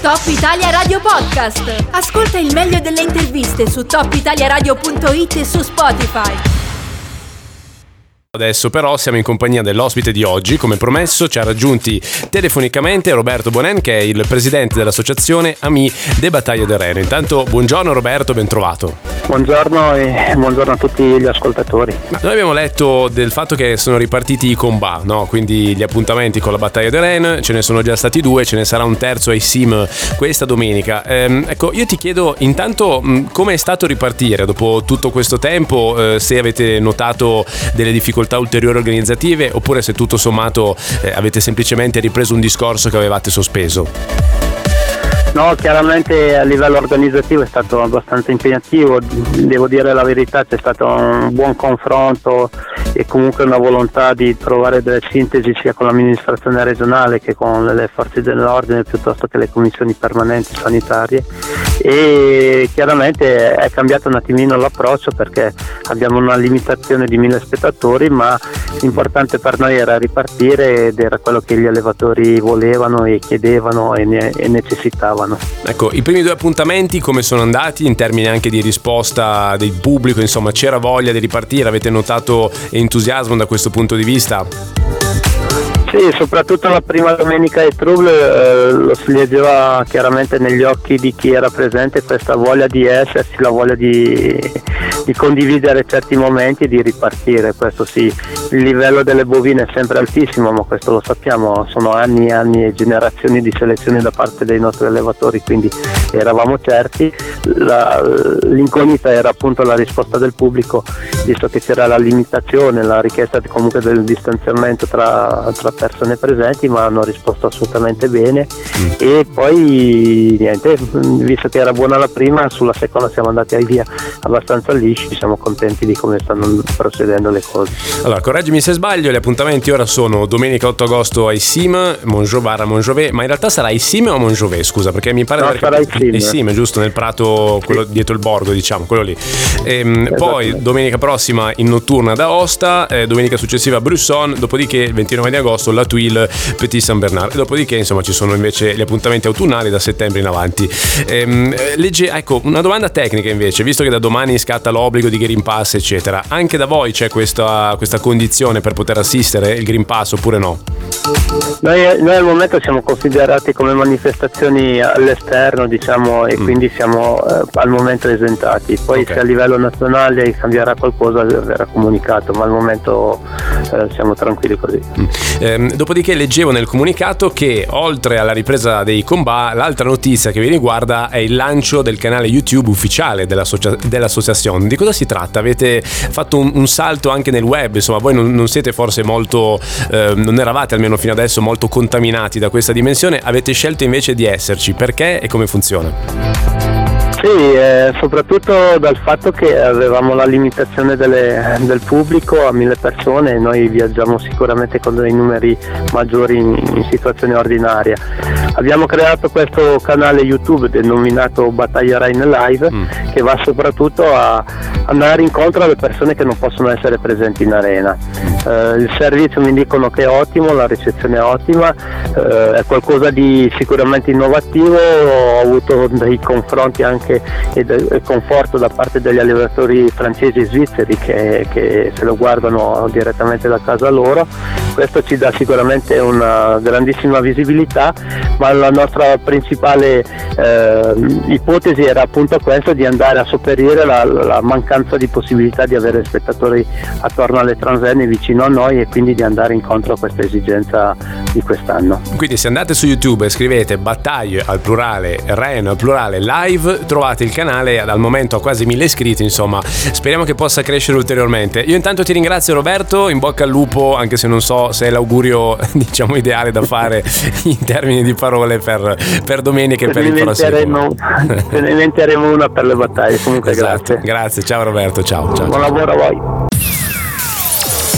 Top Italia Radio Podcast. Ascolta il meglio delle interviste su topitaliaradio.it e su Spotify. Adesso però siamo in compagnia dell'ospite di oggi, come promesso ci ha raggiunti telefonicamente Roberto Bonen che è il presidente dell'associazione AMI de Battaglia del Reno. Intanto buongiorno Roberto, ben trovato. Buongiorno e buongiorno a tutti gli ascoltatori. Noi abbiamo letto del fatto che sono ripartiti i combat, no? quindi gli appuntamenti con la Battaglia del Ren, ce ne sono già stati due, ce ne sarà un terzo ai Sim questa domenica. Ehm, ecco, io ti chiedo intanto come è stato ripartire dopo tutto questo tempo, eh, se avete notato delle difficoltà ulteriori organizzative oppure se tutto sommato eh, avete semplicemente ripreso un discorso che avevate sospeso? No, chiaramente a livello organizzativo è stato abbastanza impegnativo, devo dire la verità, c'è stato un buon confronto e comunque una volontà di trovare delle sintesi sia con l'amministrazione regionale che con le forze dell'ordine piuttosto che le commissioni permanenti sanitarie e chiaramente è cambiato un attimino l'approccio perché abbiamo una limitazione di mille spettatori ma l'importante per noi era ripartire ed era quello che gli allevatori volevano e chiedevano e, ne- e necessitavano. Ecco, i primi due appuntamenti come sono andati in termini anche di risposta del pubblico, insomma c'era voglia di ripartire, avete notato entusiasmo da questo punto di vista? Sì, soprattutto la prima domenica di Trouble eh, lo si leggeva chiaramente negli occhi di chi era presente questa voglia di esserci, la voglia di, di condividere certi momenti e di ripartire, questo sì, il livello delle bovine è sempre altissimo, ma questo lo sappiamo, sono anni e anni e generazioni di selezione da parte dei nostri allevatori, quindi eravamo certi, la, l'incognita era appunto la risposta del pubblico, visto che c'era la limitazione, la richiesta comunque del distanziamento tra, tra persone presenti, ma hanno risposto assolutamente bene. E poi niente, visto che era buona la prima, sulla seconda siamo andati via abbastanza lisci capisci, siamo contenti di come stanno procedendo le cose. Allora, correggimi se sbaglio, gli appuntamenti ora sono domenica 8 agosto ai Sim, Monjovar a Monjové, ma in realtà sarà ai Sim o Monjové, scusa, perché mi pare no, sarà ai Sim. Ai Sim, giusto, nel prato, quello dietro il borgo, diciamo, quello lì. Ehm, poi domenica prossima in notturna da Aosta, eh, domenica successiva a Brusson, dopodiché il 29 di agosto la Tuile Petit Saint Bernard, dopodiché insomma ci sono invece gli appuntamenti autunnali da settembre in avanti. Ehm, legge, ecco, una domanda tecnica invece, visto che da domani scatta l'obbligo l'obbligo di Green Pass, eccetera. Anche da voi c'è questa, questa condizione per poter assistere il Green Pass oppure no? Noi, noi, al momento siamo considerati come manifestazioni all'esterno, diciamo, e mm. quindi siamo eh, al momento esentati. Poi okay. se a livello nazionale cambierà qualcosa verrà comunicato, ma al momento eh, siamo tranquilli così. Mm. Eh, dopodiché leggevo nel comunicato che oltre alla ripresa dei combat, l'altra notizia che vi riguarda è il lancio del canale YouTube ufficiale dell'associa- dell'associazione. Di cosa si tratta? Avete fatto un, un salto anche nel web, insomma, voi non, non siete forse molto, eh, non eravate almeno fino adesso molto contaminati da questa dimensione, avete scelto invece di esserci. Perché e come funziona? Sì, eh, soprattutto dal fatto che avevamo la limitazione delle, del pubblico a mille persone e noi viaggiamo sicuramente con dei numeri maggiori in, in situazioni ordinarie. Abbiamo creato questo canale YouTube denominato Battaglia Rain Live mm. che va soprattutto a andare incontro alle persone che non possono essere presenti in arena. Eh, il servizio mi dicono che è ottimo, la ricezione è ottima, eh, è qualcosa di sicuramente innovativo, ho avuto dei confronti anche e, e conforto da parte degli allevatori francesi e svizzeri che, che se lo guardano direttamente da casa loro. Questo ci dà sicuramente una grandissima visibilità, ma la nostra principale eh, ipotesi era appunto questa di andare a sopperire la, la, mancanza di possibilità di avere spettatori attorno alle transenne vicino a noi e quindi di andare incontro a questa esigenza di quest'anno. Quindi se andate su YouTube e scrivete battaglie al plurale, Reno al plurale live, trovate il canale al momento ha quasi mille iscritti, insomma speriamo che possa crescere ulteriormente. Io intanto ti ringrazio Roberto, in bocca al lupo, anche se non so se è l'augurio diciamo ideale da fare in termini di parole per, per domenica e per il prossimo. Ce ne inventeremo una per le battaglie, comunque esatto. grazie. Grazie, ciao Roberto, ciao. ciao Buon ciao. lavoro a voi.